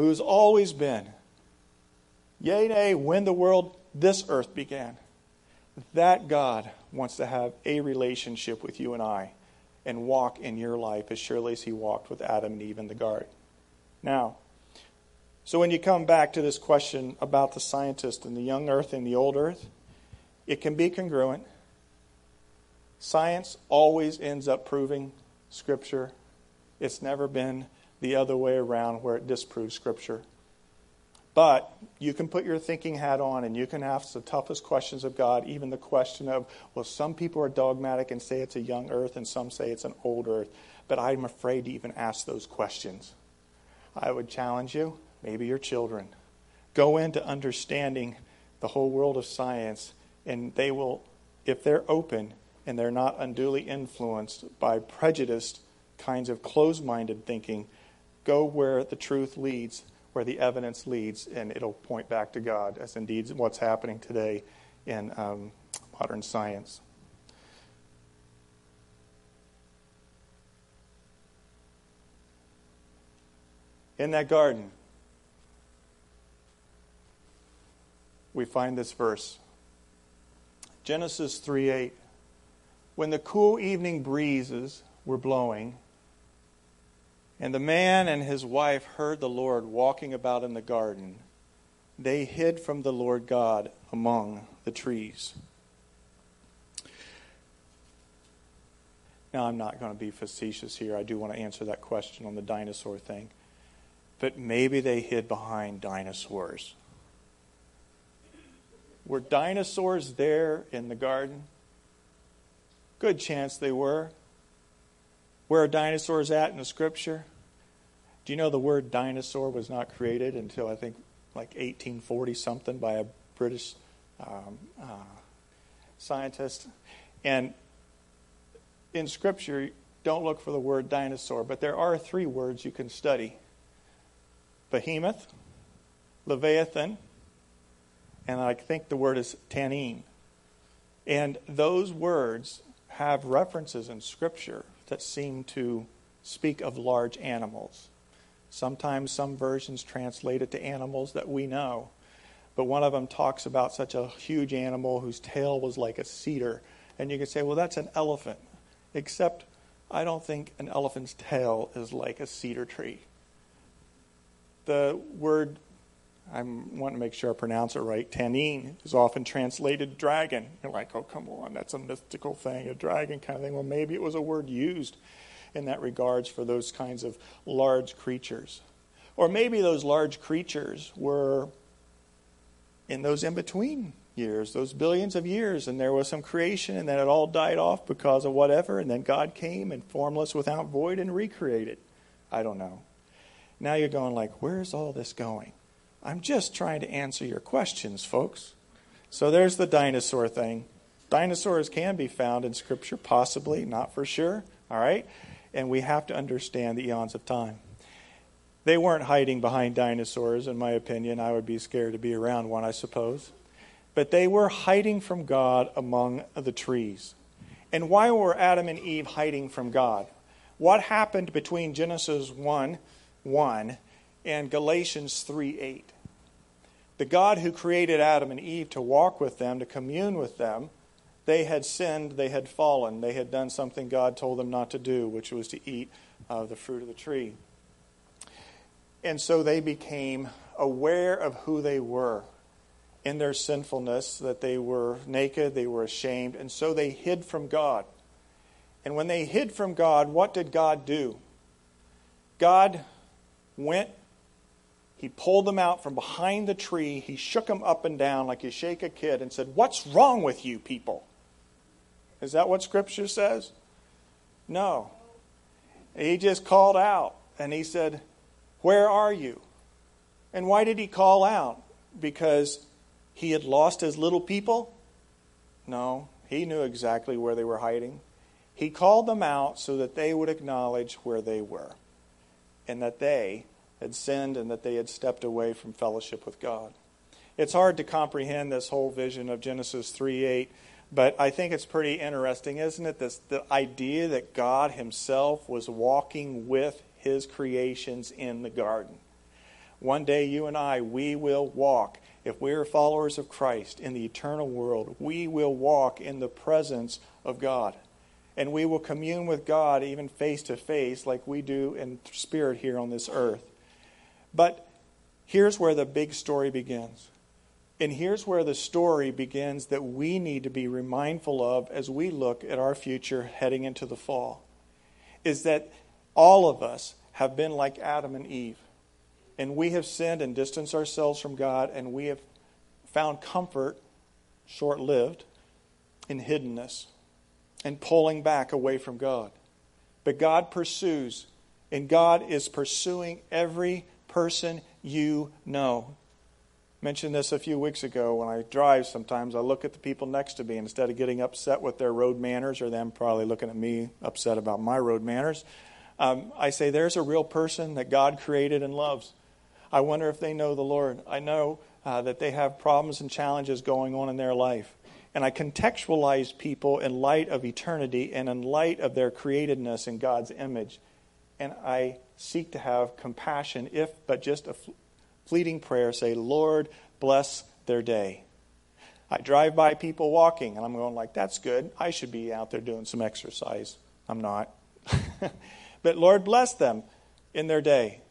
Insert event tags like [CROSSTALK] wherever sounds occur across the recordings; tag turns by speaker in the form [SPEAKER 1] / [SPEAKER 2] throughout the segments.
[SPEAKER 1] who's always been, yea, nay, when the world, this earth began, that God wants to have a relationship with you and I and walk in your life as surely as he walked with Adam and Eve in the garden. Now, so when you come back to this question about the scientist and the young earth and the old earth, it can be congruent. Science always ends up proving Scripture. It's never been the other way around where it disproves Scripture. But you can put your thinking hat on and you can ask the toughest questions of God, even the question of, well, some people are dogmatic and say it's a young earth and some say it's an old earth. But I'm afraid to even ask those questions. I would challenge you, maybe your children, go into understanding the whole world of science, and they will, if they're open and they're not unduly influenced by prejudiced kinds of closed minded thinking, go where the truth leads where the evidence leads, and it'll point back to God, as indeed what's happening today in um, modern science. In that garden, we find this verse Genesis 3 8. When the cool evening breezes were blowing, and the man and his wife heard the Lord walking about in the garden. They hid from the Lord God among the trees. Now, I'm not going to be facetious here. I do want to answer that question on the dinosaur thing. But maybe they hid behind dinosaurs. Were dinosaurs there in the garden? Good chance they were. Where are dinosaurs at in the scripture? Do you know the word dinosaur was not created until I think like 1840 something by a British um, uh, scientist? And in Scripture, don't look for the word dinosaur, but there are three words you can study behemoth, leviathan, and I think the word is tannin. And those words have references in Scripture that seem to speak of large animals. Sometimes some versions translate it to animals that we know. But one of them talks about such a huge animal whose tail was like a cedar. And you can say, well, that's an elephant. Except I don't think an elephant's tail is like a cedar tree. The word, I want to make sure I pronounce it right, tannin, is often translated dragon. You're like, oh, come on, that's a mystical thing, a dragon kind of thing. Well, maybe it was a word used in that regards for those kinds of large creatures. Or maybe those large creatures were in those in between years, those billions of years, and there was some creation, and then it all died off because of whatever, and then God came and formless without void and recreated. I don't know. Now you're going like, where's all this going? I'm just trying to answer your questions, folks. So there's the dinosaur thing. Dinosaurs can be found in Scripture, possibly, not for sure. All right? and we have to understand the eons of time. They weren't hiding behind dinosaurs, in my opinion. I would be scared to be around one, I suppose. But they were hiding from God among the trees. And why were Adam and Eve hiding from God? What happened between Genesis 1 1 and Galatians 3 8? The God who created Adam and Eve to walk with them, to commune with them, they had sinned, they had fallen, they had done something God told them not to do, which was to eat of the fruit of the tree. And so they became aware of who they were in their sinfulness, that they were naked, they were ashamed, and so they hid from God. And when they hid from God, what did God do? God went, He pulled them out from behind the tree, He shook them up and down like you shake a kid, and said, What's wrong with you people? Is that what Scripture says? No. He just called out and he said, Where are you? And why did he call out? Because he had lost his little people? No, he knew exactly where they were hiding. He called them out so that they would acknowledge where they were and that they had sinned and that they had stepped away from fellowship with God. It's hard to comprehend this whole vision of Genesis 3 8 but I think it's pretty interesting, isn't it? This, the idea that God Himself was walking with His creations in the garden. One day, you and I, we will walk. If we are followers of Christ in the eternal world, we will walk in the presence of God. And we will commune with God even face to face, like we do in spirit here on this earth. But here's where the big story begins. And here's where the story begins that we need to be mindful of as we look at our future heading into the fall. Is that all of us have been like Adam and Eve. And we have sinned and distanced ourselves from God, and we have found comfort, short lived, in hiddenness and pulling back away from God. But God pursues, and God is pursuing every person you know mentioned this a few weeks ago. When I drive, sometimes I look at the people next to me instead of getting upset with their road manners or them probably looking at me upset about my road manners. Um, I say, There's a real person that God created and loves. I wonder if they know the Lord. I know uh, that they have problems and challenges going on in their life. And I contextualize people in light of eternity and in light of their createdness in God's image. And I seek to have compassion, if but just a fleeting prayer, say, Lord, bless their day. I drive by people walking, and I'm going like, that's good. I should be out there doing some exercise. I'm not. [LAUGHS] but Lord, bless them in their day.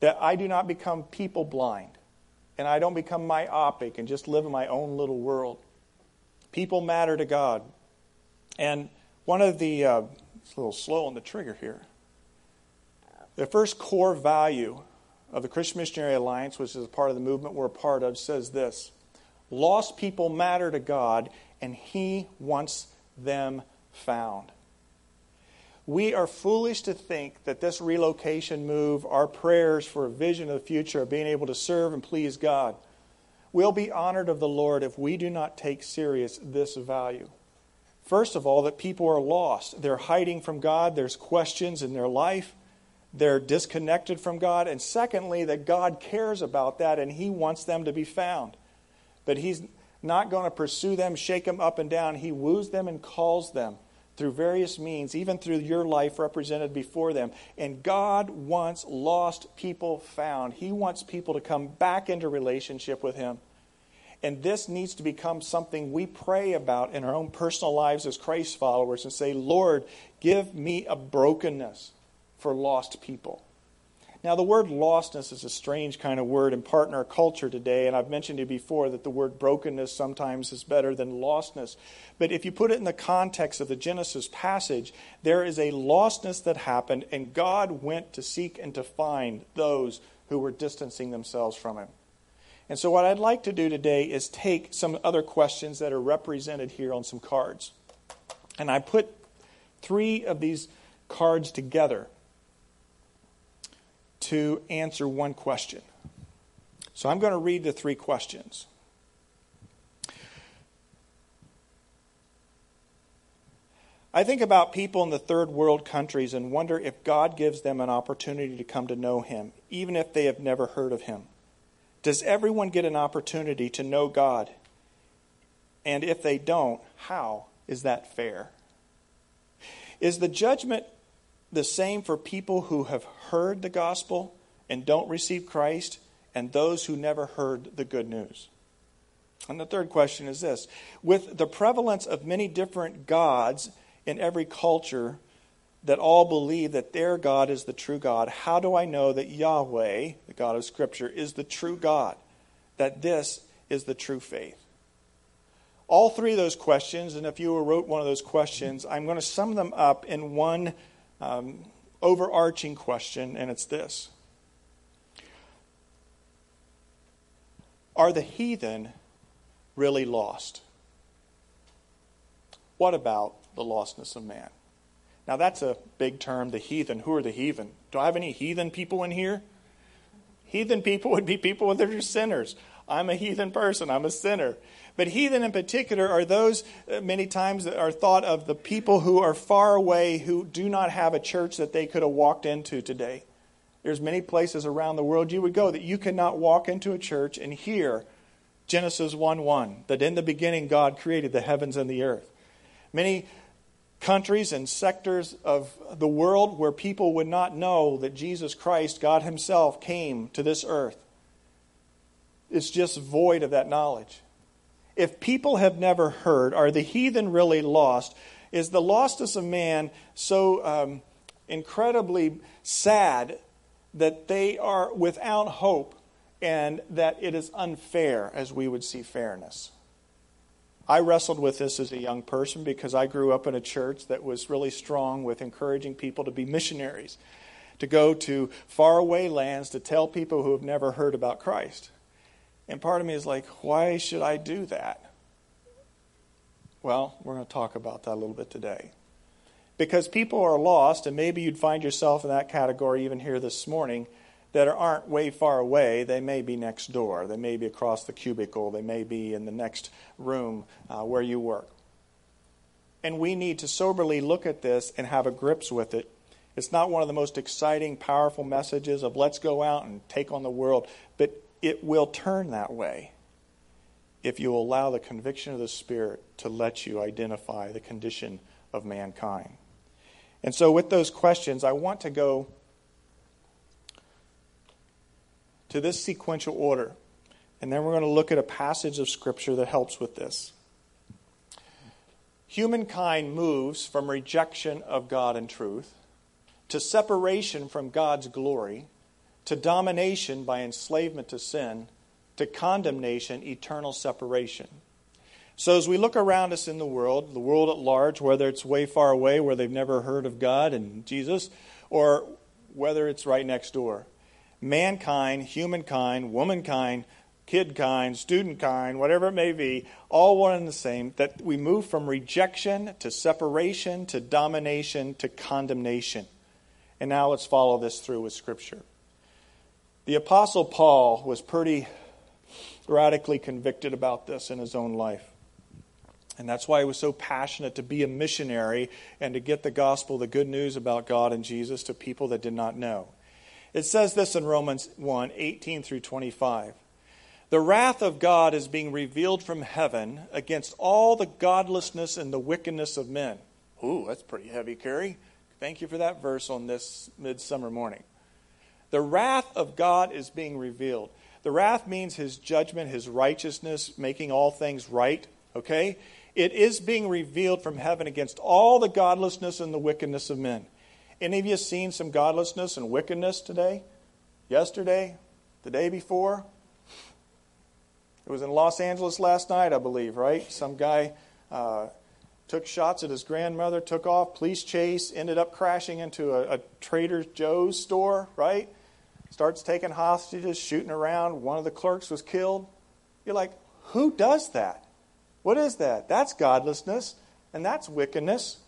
[SPEAKER 1] That I do not become people blind, and I don't become myopic and just live in my own little world. People matter to God. And one of the, uh, it's a little slow on the trigger here. The first core value of the Christian Missionary Alliance, which is a part of the movement we're a part of, says this Lost people matter to God, and He wants them found. We are foolish to think that this relocation move, our prayers for a vision of the future of being able to serve and please God, will be honored of the Lord if we do not take serious this value. First of all, that people are lost. They're hiding from God. There's questions in their life they're disconnected from God. And secondly, that God cares about that and He wants them to be found. But He's not going to pursue them, shake them up and down. He woos them and calls them through various means, even through your life represented before them. And God wants lost people found. He wants people to come back into relationship with Him. And this needs to become something we pray about in our own personal lives as Christ followers and say, Lord, give me a brokenness for lost people. Now, the word lostness is a strange kind of word in part in our culture today, and I've mentioned to you before that the word brokenness sometimes is better than lostness. But if you put it in the context of the Genesis passage, there is a lostness that happened, and God went to seek and to find those who were distancing themselves from Him. And so, what I'd like to do today is take some other questions that are represented here on some cards. And I put three of these cards together to answer one question. So I'm going to read the three questions. I think about people in the third world countries and wonder if God gives them an opportunity to come to know Him, even if they have never heard of Him. Does everyone get an opportunity to know God? And if they don't, how is that fair? Is the judgment the same for people who have heard the gospel and don't receive Christ and those who never heard the good news. And the third question is this With the prevalence of many different gods in every culture that all believe that their God is the true God, how do I know that Yahweh, the God of Scripture, is the true God? That this is the true faith? All three of those questions, and if you wrote one of those questions, I'm going to sum them up in one um, overarching question, and it's this Are the heathen really lost? What about the lostness of man? Now, that's a big term, the heathen. Who are the heathen? Do I have any heathen people in here? Heathen people would be people that are sinners. I'm a heathen person, I'm a sinner. But heathen in particular are those uh, many times that are thought of the people who are far away who do not have a church that they could have walked into today. There's many places around the world you would go that you cannot walk into a church and hear Genesis 1 1, that in the beginning God created the heavens and the earth. Many countries and sectors of the world where people would not know that Jesus Christ, God Himself, came to this earth. It's just void of that knowledge. If people have never heard, are the heathen really lost? Is the lostness of man so um, incredibly sad that they are without hope and that it is unfair as we would see fairness? I wrestled with this as a young person because I grew up in a church that was really strong with encouraging people to be missionaries, to go to faraway lands to tell people who have never heard about Christ. And part of me is like, why should I do that? Well, we're going to talk about that a little bit today. Because people are lost, and maybe you'd find yourself in that category even here this morning that aren't way far away. They may be next door. They may be across the cubicle. They may be in the next room uh, where you work. And we need to soberly look at this and have a grips with it. It's not one of the most exciting, powerful messages of let's go out and take on the world, it will turn that way if you allow the conviction of the Spirit to let you identify the condition of mankind. And so, with those questions, I want to go to this sequential order. And then we're going to look at a passage of Scripture that helps with this. Humankind moves from rejection of God and truth to separation from God's glory to domination by enslavement to sin to condemnation, eternal separation. So, as we look around us in the world, the world at large, whether it's way far away where they've never heard of God and Jesus, or whether it's right next door, mankind, humankind, womankind, kidkind, studentkind, whatever it may be, all one and the same, that we move from rejection to separation to domination to condemnation. And now let's follow this through with Scripture. The Apostle Paul was pretty radically convicted about this in his own life. And that's why he was so passionate to be a missionary and to get the gospel, the good news about God and Jesus to people that did not know. It says this in Romans 1 18 through 25. The wrath of God is being revealed from heaven against all the godlessness and the wickedness of men. Ooh, that's pretty heavy, Carrie. Thank you for that verse on this midsummer morning. The wrath of God is being revealed. The wrath means his judgment, his righteousness, making all things right, okay? It is being revealed from heaven against all the godlessness and the wickedness of men. Any of you seen some godlessness and wickedness today? Yesterday? The day before? It was in Los Angeles last night, I believe, right? Some guy uh, took shots at his grandmother, took off, police chase, ended up crashing into a, a Trader Joe's store, right? Starts taking hostages, shooting around. One of the clerks was killed. You're like, who does that? What is that? That's godlessness, and that's wickedness.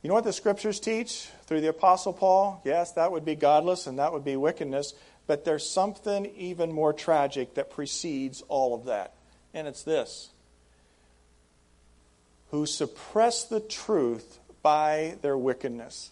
[SPEAKER 1] You know what the scriptures teach through the Apostle Paul? Yes, that would be godless and that would be wickedness, but there's something even more tragic that precedes all of that, and it's this who suppress the truth by their wickedness.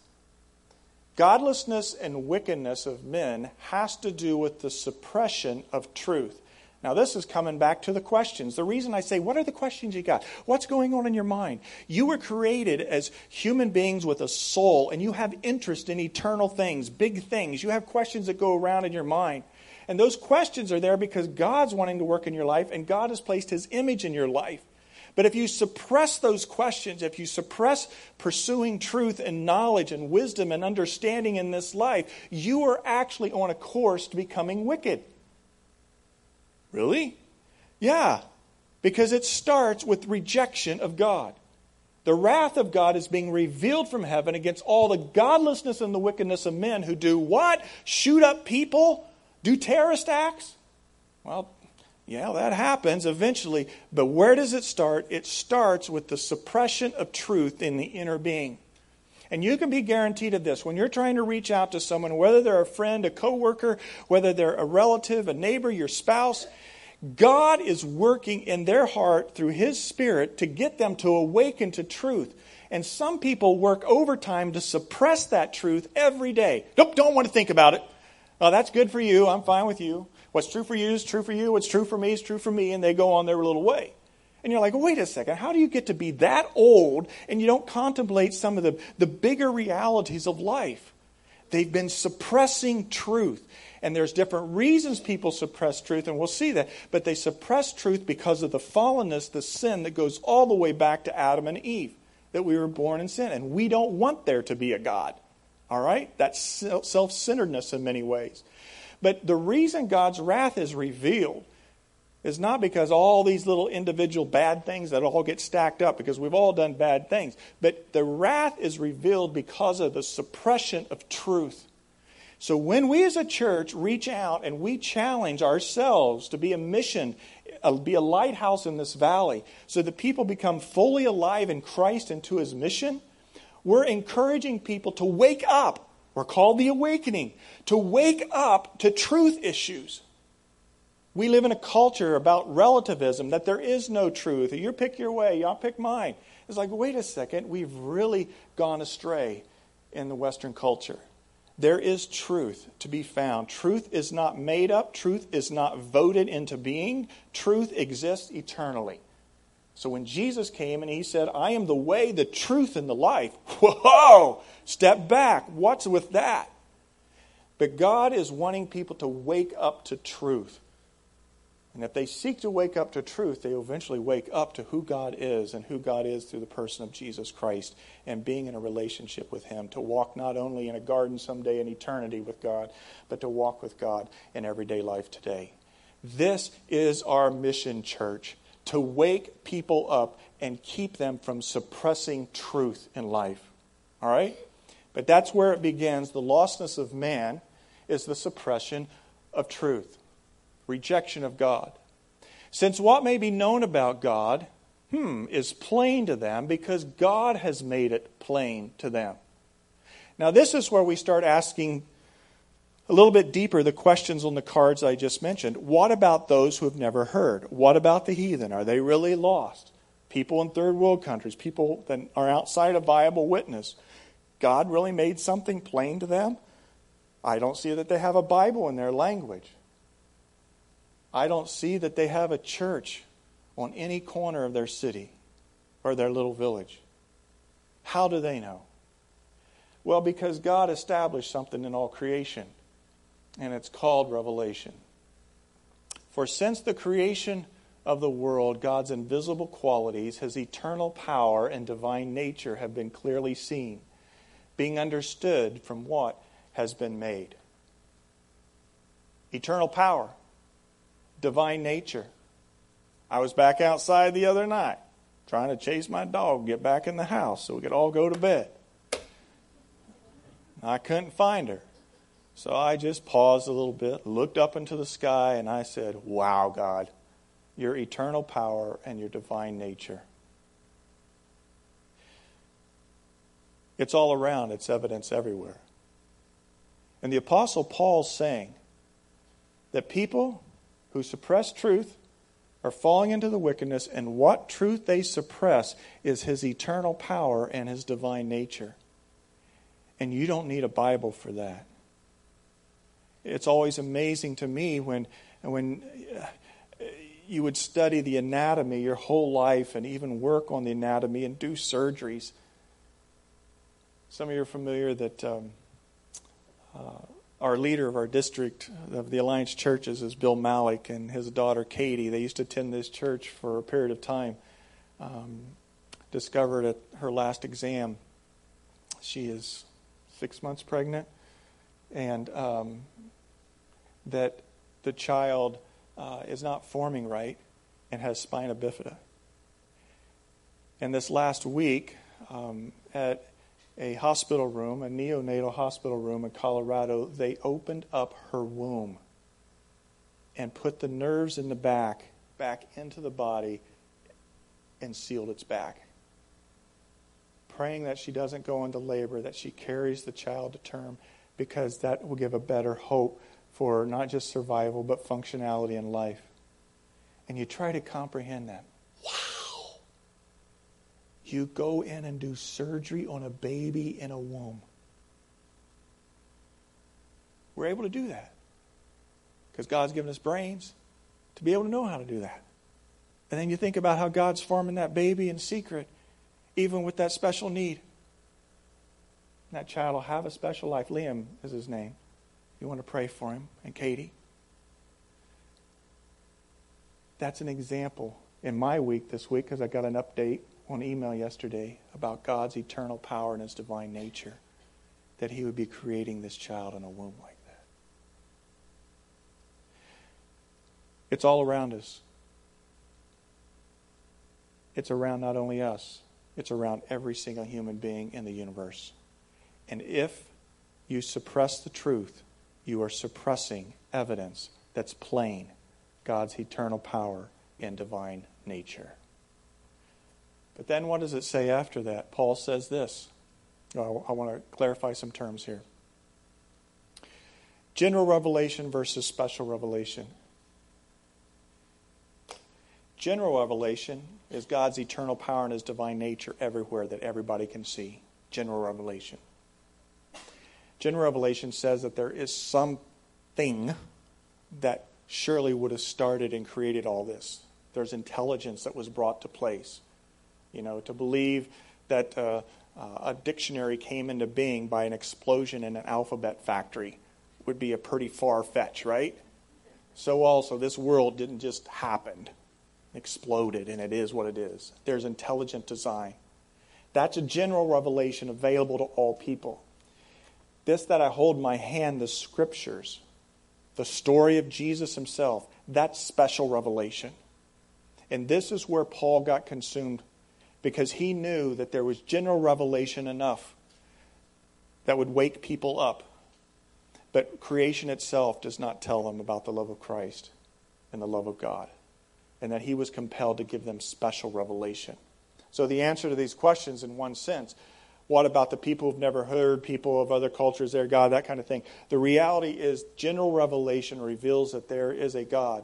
[SPEAKER 1] Godlessness and wickedness of men has to do with the suppression of truth. Now, this is coming back to the questions. The reason I say, what are the questions you got? What's going on in your mind? You were created as human beings with a soul, and you have interest in eternal things, big things. You have questions that go around in your mind. And those questions are there because God's wanting to work in your life, and God has placed His image in your life. But if you suppress those questions, if you suppress pursuing truth and knowledge and wisdom and understanding in this life, you are actually on a course to becoming wicked. Really? Yeah, because it starts with rejection of God. The wrath of God is being revealed from heaven against all the godlessness and the wickedness of men who do what? Shoot up people? Do terrorist acts? Well, yeah, that happens eventually. But where does it start? It starts with the suppression of truth in the inner being. And you can be guaranteed of this. When you're trying to reach out to someone, whether they're a friend, a coworker, whether they're a relative, a neighbor, your spouse, God is working in their heart through His Spirit to get them to awaken to truth. And some people work overtime to suppress that truth every day. Nope, don't want to think about it. Oh, that's good for you. I'm fine with you. What's true for you is true for you. What's true for me is true for me. And they go on their little way. And you're like, wait a second, how do you get to be that old and you don't contemplate some of the, the bigger realities of life? They've been suppressing truth. And there's different reasons people suppress truth, and we'll see that. But they suppress truth because of the fallenness, the sin that goes all the way back to Adam and Eve, that we were born in sin. And we don't want there to be a God. All right? That's self centeredness in many ways. But the reason God's wrath is revealed is not because all these little individual bad things that all get stacked up, because we've all done bad things. But the wrath is revealed because of the suppression of truth. So when we as a church reach out and we challenge ourselves to be a mission, uh, be a lighthouse in this valley, so that people become fully alive in Christ and to his mission, we're encouraging people to wake up. We're called the awakening, to wake up to truth issues. We live in a culture about relativism, that there is no truth. You pick your way, y'all pick mine. It's like, wait a second, we've really gone astray in the Western culture. There is truth to be found. Truth is not made up, truth is not voted into being, truth exists eternally. So when Jesus came and he said, I am the way, the truth, and the life, [LAUGHS] whoa, step back. What's with that? But God is wanting people to wake up to truth. And if they seek to wake up to truth, they eventually wake up to who God is and who God is through the person of Jesus Christ and being in a relationship with Him. To walk not only in a garden someday in eternity with God, but to walk with God in everyday life today. This is our mission, church to wake people up and keep them from suppressing truth in life. All right? But that's where it begins. The lostness of man is the suppression of truth rejection of God. Since what may be known about God, hmm, is plain to them because God has made it plain to them. Now, this is where we start asking a little bit deeper the questions on the cards I just mentioned. What about those who have never heard? What about the heathen? Are they really lost? People in third world countries, people that are outside of viable witness. God really made something plain to them? I don't see that they have a Bible in their language. I don't see that they have a church on any corner of their city or their little village. How do they know? Well, because God established something in all creation, and it's called revelation. For since the creation of the world, God's invisible qualities, his eternal power and divine nature have been clearly seen, being understood from what has been made. Eternal power divine nature. I was back outside the other night trying to chase my dog, get back in the house so we could all go to bed. I couldn't find her. So I just paused a little bit, looked up into the sky, and I said, Wow, God, your eternal power and your divine nature. It's all around, it's evidence everywhere. And the Apostle Paul's saying that people who suppress truth are falling into the wickedness, and what truth they suppress is his eternal power and his divine nature. And you don't need a Bible for that. It's always amazing to me when, when uh, you would study the anatomy your whole life and even work on the anatomy and do surgeries. Some of you are familiar that um, uh, our leader of our district of the Alliance churches is Bill Malik and his daughter Katie. They used to attend this church for a period of time. Um, discovered at her last exam she is six months pregnant, and um, that the child uh, is not forming right and has spina bifida. And this last week, um, at a hospital room, a neonatal hospital room in Colorado, they opened up her womb and put the nerves in the back back into the body and sealed its back. Praying that she doesn't go into labor, that she carries the child to term, because that will give a better hope for not just survival, but functionality in life. And you try to comprehend that. Wow! You go in and do surgery on a baby in a womb. We're able to do that because God's given us brains to be able to know how to do that. And then you think about how God's forming that baby in secret, even with that special need. That child will have a special life. Liam is his name. You want to pray for him and Katie? That's an example in my week this week because I got an update on email yesterday about God's eternal power and his divine nature that he would be creating this child in a womb like that. It's all around us. It's around not only us, it's around every single human being in the universe. And if you suppress the truth, you are suppressing evidence that's plain God's eternal power and divine nature. But then what does it say after that? Paul says this. Oh, I want to clarify some terms here. General revelation versus special revelation. General revelation is God's eternal power and his divine nature everywhere that everybody can see. General revelation. General revelation says that there is something that surely would have started and created all this. There's intelligence that was brought to place. You know, to believe that uh, uh, a dictionary came into being by an explosion in an alphabet factory would be a pretty far fetch, right? So also, this world didn't just happen, exploded, and it is what it is. There's intelligent design. That's a general revelation available to all people. This that I hold my hand, the scriptures, the story of Jesus himself, that's special revelation. And this is where Paul got consumed because he knew that there was general revelation enough that would wake people up. But creation itself does not tell them about the love of Christ and the love of God, and that he was compelled to give them special revelation. So, the answer to these questions, in one sense, what about the people who've never heard, people of other cultures, their God, that kind of thing? The reality is, general revelation reveals that there is a God,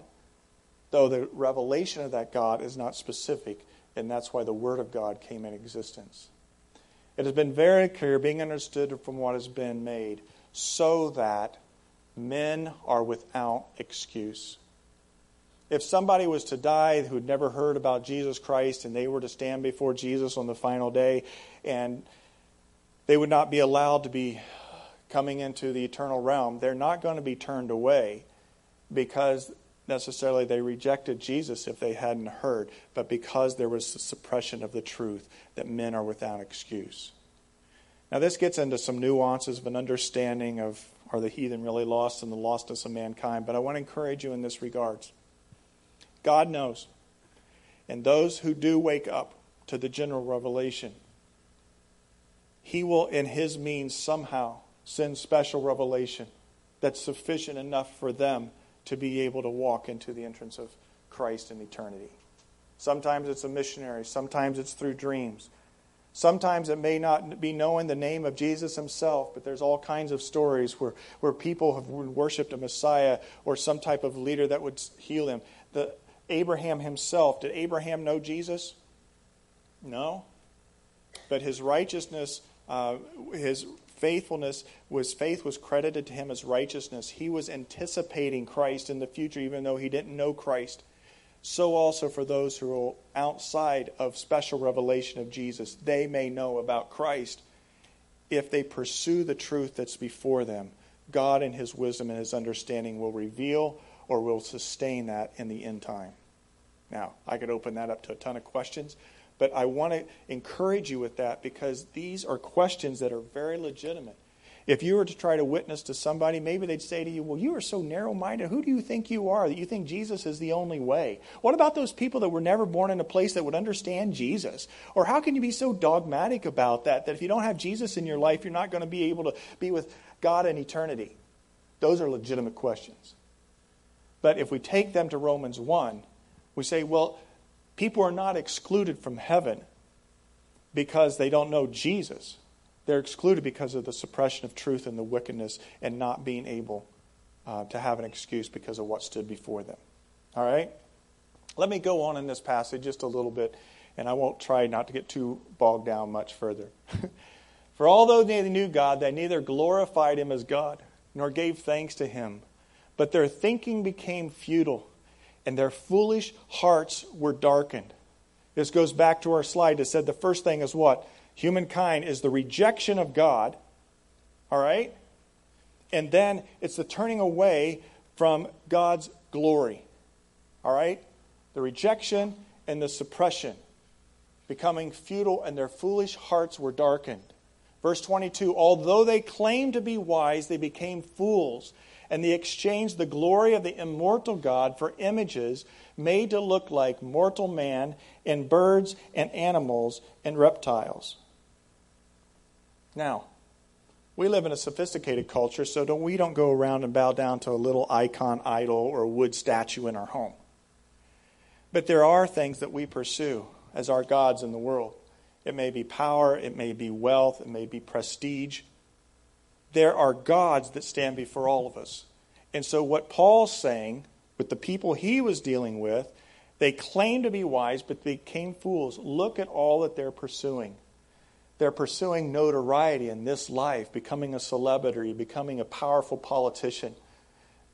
[SPEAKER 1] though the revelation of that God is not specific, and that's why the Word of God came in existence. It has been very clear, being understood from what has been made, so that men are without excuse. If somebody was to die who'd never heard about Jesus Christ and they were to stand before Jesus on the final day and they would not be allowed to be coming into the eternal realm. They're not going to be turned away because necessarily they rejected Jesus if they hadn't heard, but because there was the suppression of the truth that men are without excuse. Now, this gets into some nuances of an understanding of are the heathen really lost and the lostness of mankind, but I want to encourage you in this regards. God knows. And those who do wake up to the general revelation he will, in His means, somehow send special revelation that's sufficient enough for them to be able to walk into the entrance of Christ in eternity. Sometimes it's a missionary, sometimes it's through dreams. Sometimes it may not be knowing the name of Jesus himself, but there's all kinds of stories where, where people have worshiped a Messiah or some type of leader that would heal them. The, Abraham himself, did Abraham know Jesus? No. But his righteousness uh, his faithfulness was faith was credited to him as righteousness. He was anticipating Christ in the future, even though he didn't know Christ. So also for those who are outside of special revelation of Jesus, they may know about Christ if they pursue the truth that's before them. God, in His wisdom and His understanding, will reveal or will sustain that in the end time. Now, I could open that up to a ton of questions, but I want to encourage you with that because these are questions that are very legitimate. If you were to try to witness to somebody, maybe they'd say to you, Well, you are so narrow minded. Who do you think you are that you think Jesus is the only way? What about those people that were never born in a place that would understand Jesus? Or how can you be so dogmatic about that, that if you don't have Jesus in your life, you're not going to be able to be with God in eternity? Those are legitimate questions. But if we take them to Romans 1, we say, Well, People are not excluded from heaven because they don't know Jesus. They're excluded because of the suppression of truth and the wickedness and not being able uh, to have an excuse because of what stood before them. All right? Let me go on in this passage just a little bit, and I won't try not to get too bogged down much further. [LAUGHS] For although they knew God, they neither glorified him as God nor gave thanks to him, but their thinking became futile and their foolish hearts were darkened. This goes back to our slide that said the first thing is what? Humankind is the rejection of God, all right? And then it's the turning away from God's glory, all right? The rejection and the suppression, becoming futile, and their foolish hearts were darkened. Verse 22 Although they claimed to be wise, they became fools, and they exchanged the glory of the immortal God for images made to look like mortal man and birds and animals and reptiles. Now, we live in a sophisticated culture, so don't, we don't go around and bow down to a little icon idol or wood statue in our home. But there are things that we pursue as our gods in the world. It may be power, it may be wealth, it may be prestige. There are gods that stand before all of us. And so, what Paul's saying with the people he was dealing with, they claim to be wise, but they became fools. Look at all that they're pursuing. They're pursuing notoriety in this life, becoming a celebrity, becoming a powerful politician.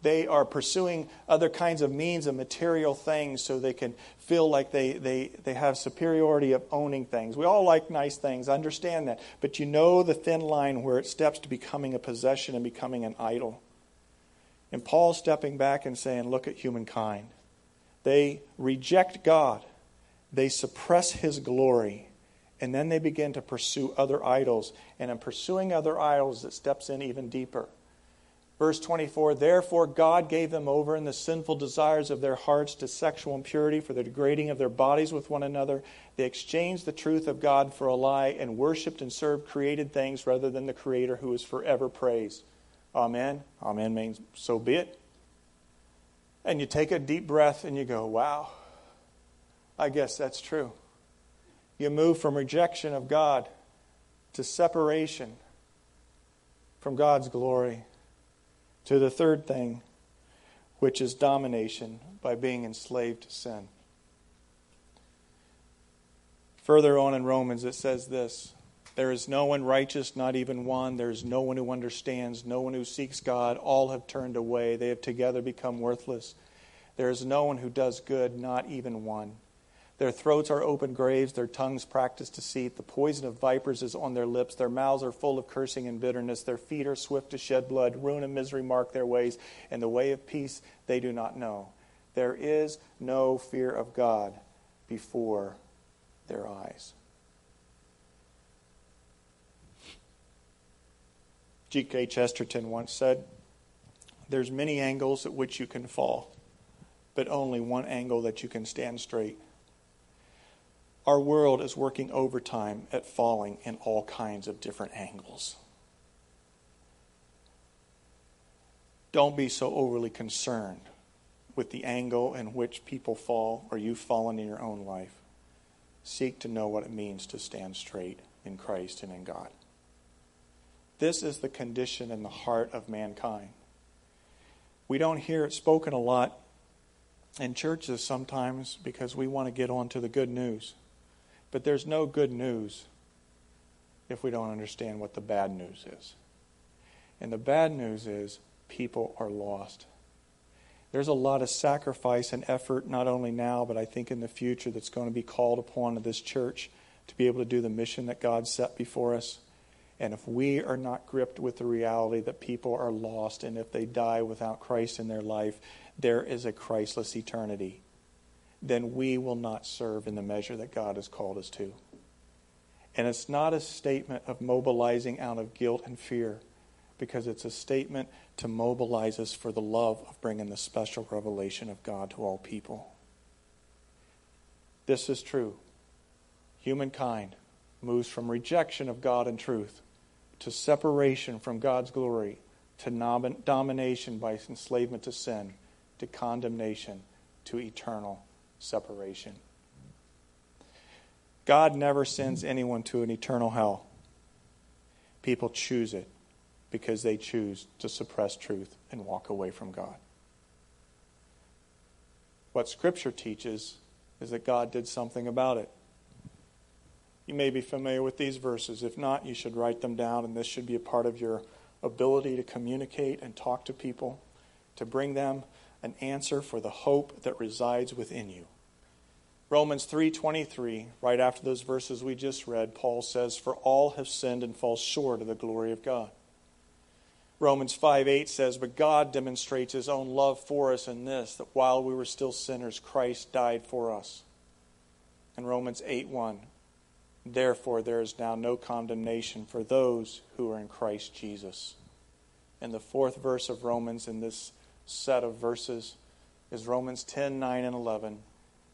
[SPEAKER 1] They are pursuing other kinds of means of material things so they can feel like they, they, they have superiority of owning things. We all like nice things, understand that. But you know the thin line where it steps to becoming a possession and becoming an idol. And Paul's stepping back and saying, Look at humankind. They reject God, they suppress his glory, and then they begin to pursue other idols. And in pursuing other idols, it steps in even deeper. Verse 24 Therefore, God gave them over in the sinful desires of their hearts to sexual impurity for the degrading of their bodies with one another. They exchanged the truth of God for a lie and worshiped and served created things rather than the Creator who is forever praised. Amen. Amen means so be it. And you take a deep breath and you go, wow, I guess that's true. You move from rejection of God to separation from God's glory to the third thing, which is domination by being enslaved to sin. Further on in Romans, it says this There is no one righteous, not even one. There is no one who understands, no one who seeks God. All have turned away. They have together become worthless. There is no one who does good, not even one. Their throats are open graves, their tongues practice deceit. The poison of vipers is on their lips. Their mouths are full of cursing and bitterness. Their feet are swift to shed blood. Ruin and misery mark their ways, and the way of peace they do not know. There is no fear of God before their eyes. G.K. Chesterton once said, There's many angles at which you can fall, but only one angle that you can stand straight. Our world is working overtime at falling in all kinds of different angles. Don't be so overly concerned with the angle in which people fall or you've fallen in your own life. Seek to know what it means to stand straight in Christ and in God. This is the condition in the heart of mankind. We don't hear it spoken a lot in churches sometimes because we want to get on to the good news. But there's no good news if we don't understand what the bad news is. And the bad news is people are lost. There's a lot of sacrifice and effort, not only now, but I think in the future, that's going to be called upon of this church to be able to do the mission that God set before us. And if we are not gripped with the reality that people are lost, and if they die without Christ in their life, there is a Christless eternity then we will not serve in the measure that God has called us to. And it's not a statement of mobilizing out of guilt and fear, because it's a statement to mobilize us for the love of bringing the special revelation of God to all people. This is true. Humankind moves from rejection of God and truth to separation from God's glory to domination by enslavement to sin to condemnation to eternal separation. God never sends anyone to an eternal hell. People choose it because they choose to suppress truth and walk away from God. What Scripture teaches is that God did something about it. You may be familiar with these verses. If not, you should write them down, and this should be a part of your ability to communicate and talk to people, to bring them an answer for the hope that resides within you. Romans 3:23, right after those verses we just read, Paul says, "For all have sinned and fall short of the glory of God." Romans 5 8 says, But God demonstrates his own love for us in this, that while we were still sinners, Christ died for us. And Romans 8 1, Therefore there is now no condemnation for those who are in Christ Jesus. And the fourth verse of Romans in this set of verses is Romans 10:9 and 11.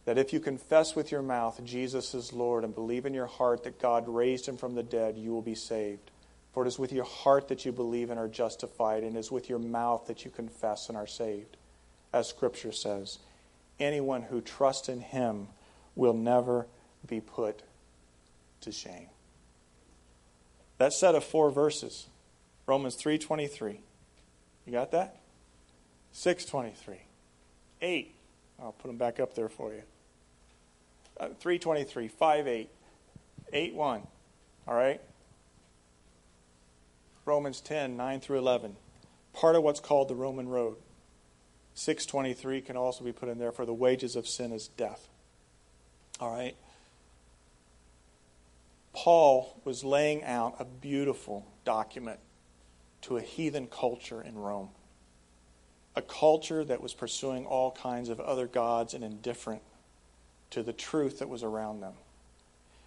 [SPEAKER 1] That if you confess with your mouth Jesus is Lord and believe in your heart that God raised him from the dead, you will be saved. For it is with your heart that you believe and are justified, and it is with your mouth that you confess and are saved. As Scripture says, anyone who trusts in him will never be put to shame. That set of four verses, Romans 3.23. You got that? 6.23. 8. I'll put them back up there for you. Uh, 3.23, 5, 8, 8, 1. All right? Romans 10, 9 through 11. Part of what's called the Roman road. 623 can also be put in there for the wages of sin is death. All right? Paul was laying out a beautiful document to a heathen culture in Rome. A culture that was pursuing all kinds of other gods and indifferent to the truth that was around them.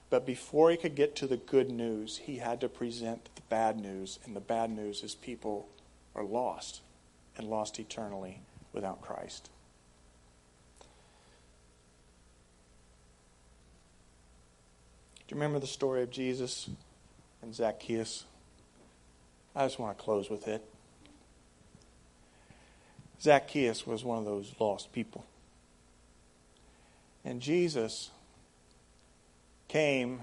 [SPEAKER 1] But before he could get to the good news, he had to present the bad news. And the bad news is people are lost and lost eternally without Christ. Do you remember the story of Jesus and Zacchaeus? I just want to close with it. Zacchaeus was one of those lost people. And Jesus came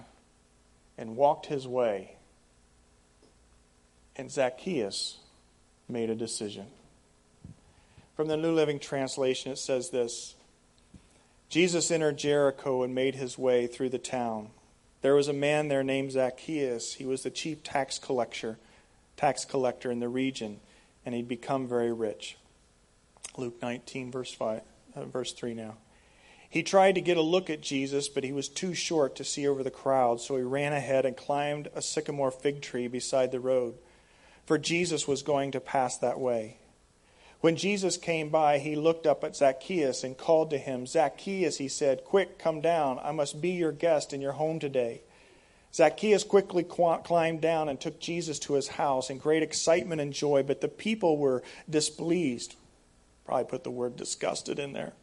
[SPEAKER 1] and walked his way. And Zacchaeus made a decision. From the New Living Translation, it says this Jesus entered Jericho and made his way through the town. There was a man there named Zacchaeus. He was the chief tax collector, tax collector in the region, and he'd become very rich. Luke 19, verse, 5, uh, verse 3 now. He tried to get a look at Jesus, but he was too short to see over the crowd, so he ran ahead and climbed a sycamore fig tree beside the road, for Jesus was going to pass that way. When Jesus came by, he looked up at Zacchaeus and called to him. Zacchaeus, he said, Quick, come down. I must be your guest in your home today. Zacchaeus quickly climbed down and took Jesus to his house in great excitement and joy, but the people were displeased. Probably put the word disgusted in there.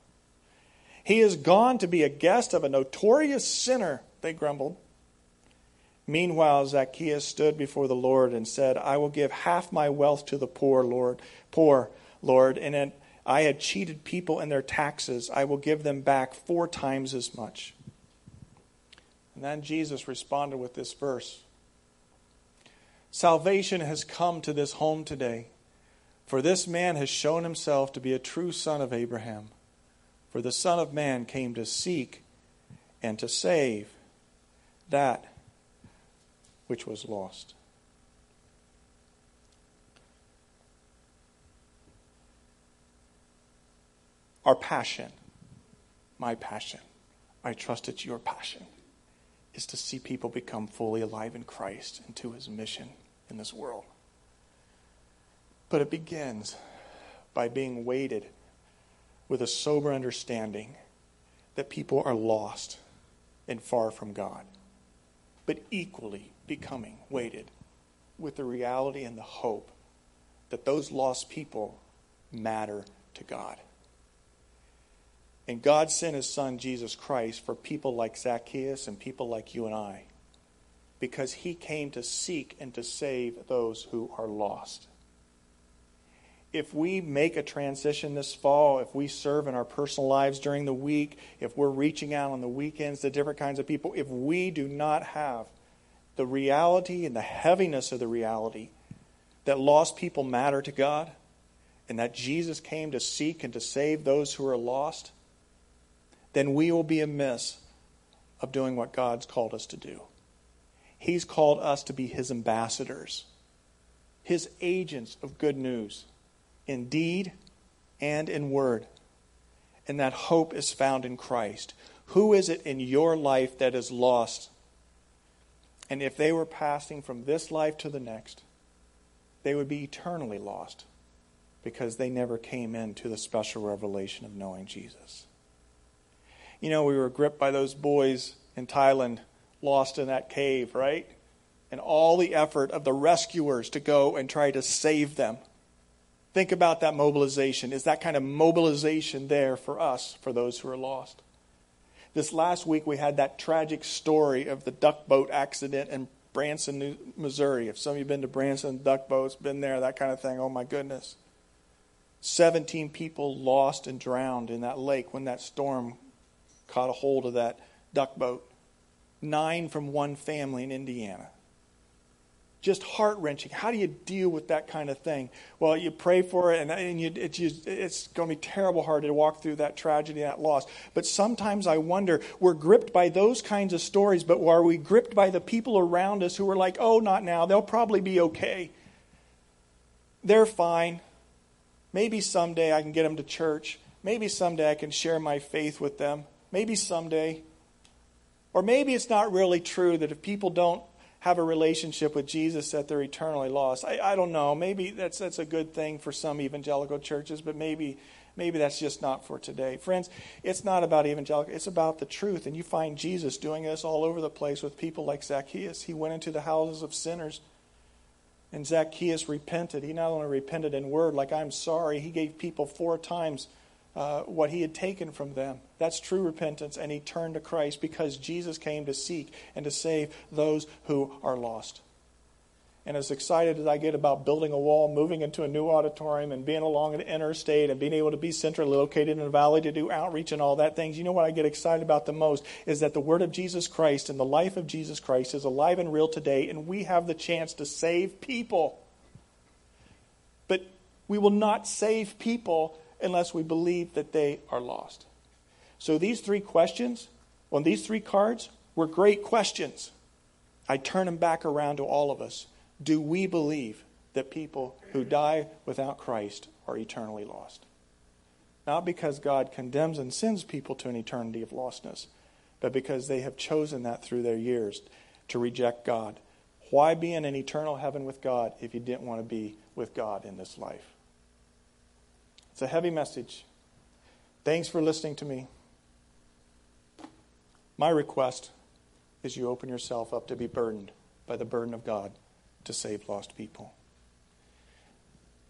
[SPEAKER 1] He is gone to be a guest of a notorious sinner, they grumbled. Meanwhile, Zacchaeus stood before the Lord and said, I will give half my wealth to the poor, Lord, poor, Lord, and I had cheated people in their taxes. I will give them back four times as much. And then Jesus responded with this verse Salvation has come to this home today, for this man has shown himself to be a true son of Abraham. For the Son of Man came to seek and to save that which was lost. Our passion, my passion, I trust it's your passion, is to see people become fully alive in Christ and to his mission in this world. But it begins by being weighted with a sober understanding that people are lost and far from God, but equally becoming weighted with the reality and the hope that those lost people matter to God. And God sent his son, Jesus Christ, for people like Zacchaeus and people like you and I, because he came to seek and to save those who are lost if we make a transition this fall, if we serve in our personal lives during the week, if we're reaching out on the weekends to different kinds of people, if we do not have the reality and the heaviness of the reality that lost people matter to God and that Jesus came to seek and to save those who are lost, then we will be amiss of doing what God's called us to do. He's called us to be His ambassadors, His agents of good news in deed and in word. And that hope is found in Christ. Who is it in your life that is lost? And if they were passing from this life to the next, they would be eternally lost because they never came into the special revelation of knowing Jesus. You know, we were gripped by those boys in Thailand lost in that cave, right? And all the effort of the rescuers to go and try to save them. Think about that mobilization. Is that kind of mobilization there for us, for those who are lost? This last week, we had that tragic story of the duck boat accident in Branson, Missouri. If some of you have been to Branson, duck boats, been there, that kind of thing, oh my goodness. 17 people lost and drowned in that lake when that storm caught a hold of that duck boat. Nine from one family in Indiana just heart wrenching. How do you deal with that kind of thing? Well, you pray for it, and, and you, it's, it's going to be terrible hard to walk through that tragedy, that loss. But sometimes I wonder, we're gripped by those kinds of stories, but are we gripped by the people around us who are like, oh, not now, they'll probably be okay? They're fine. Maybe someday I can get them to church. Maybe someday I can share my faith with them. Maybe someday. Or maybe it's not really true that if people don't have a relationship with Jesus that they're eternally lost. I, I don't know. Maybe that's that's a good thing for some evangelical churches, but maybe maybe that's just not for today. Friends, it's not about evangelical, it's about the truth. And you find Jesus doing this all over the place with people like Zacchaeus. He went into the houses of sinners. And Zacchaeus repented. He not only repented in word, like I'm sorry, he gave people four times uh, what he had taken from them. That's true repentance, and he turned to Christ because Jesus came to seek and to save those who are lost. And as excited as I get about building a wall, moving into a new auditorium, and being along an interstate, and being able to be centrally located in a valley to do outreach and all that things, you know what I get excited about the most is that the word of Jesus Christ and the life of Jesus Christ is alive and real today, and we have the chance to save people. But we will not save people unless we believe that they are lost. So these three questions on these three cards were great questions. I turn them back around to all of us. Do we believe that people who die without Christ are eternally lost? Not because God condemns and sends people to an eternity of lostness, but because they have chosen that through their years to reject God. Why be in an eternal heaven with God if you didn't want to be with God in this life? It's a heavy message. Thanks for listening to me. My request is you open yourself up to be burdened by the burden of God to save lost people.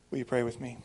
[SPEAKER 1] Will you pray with me?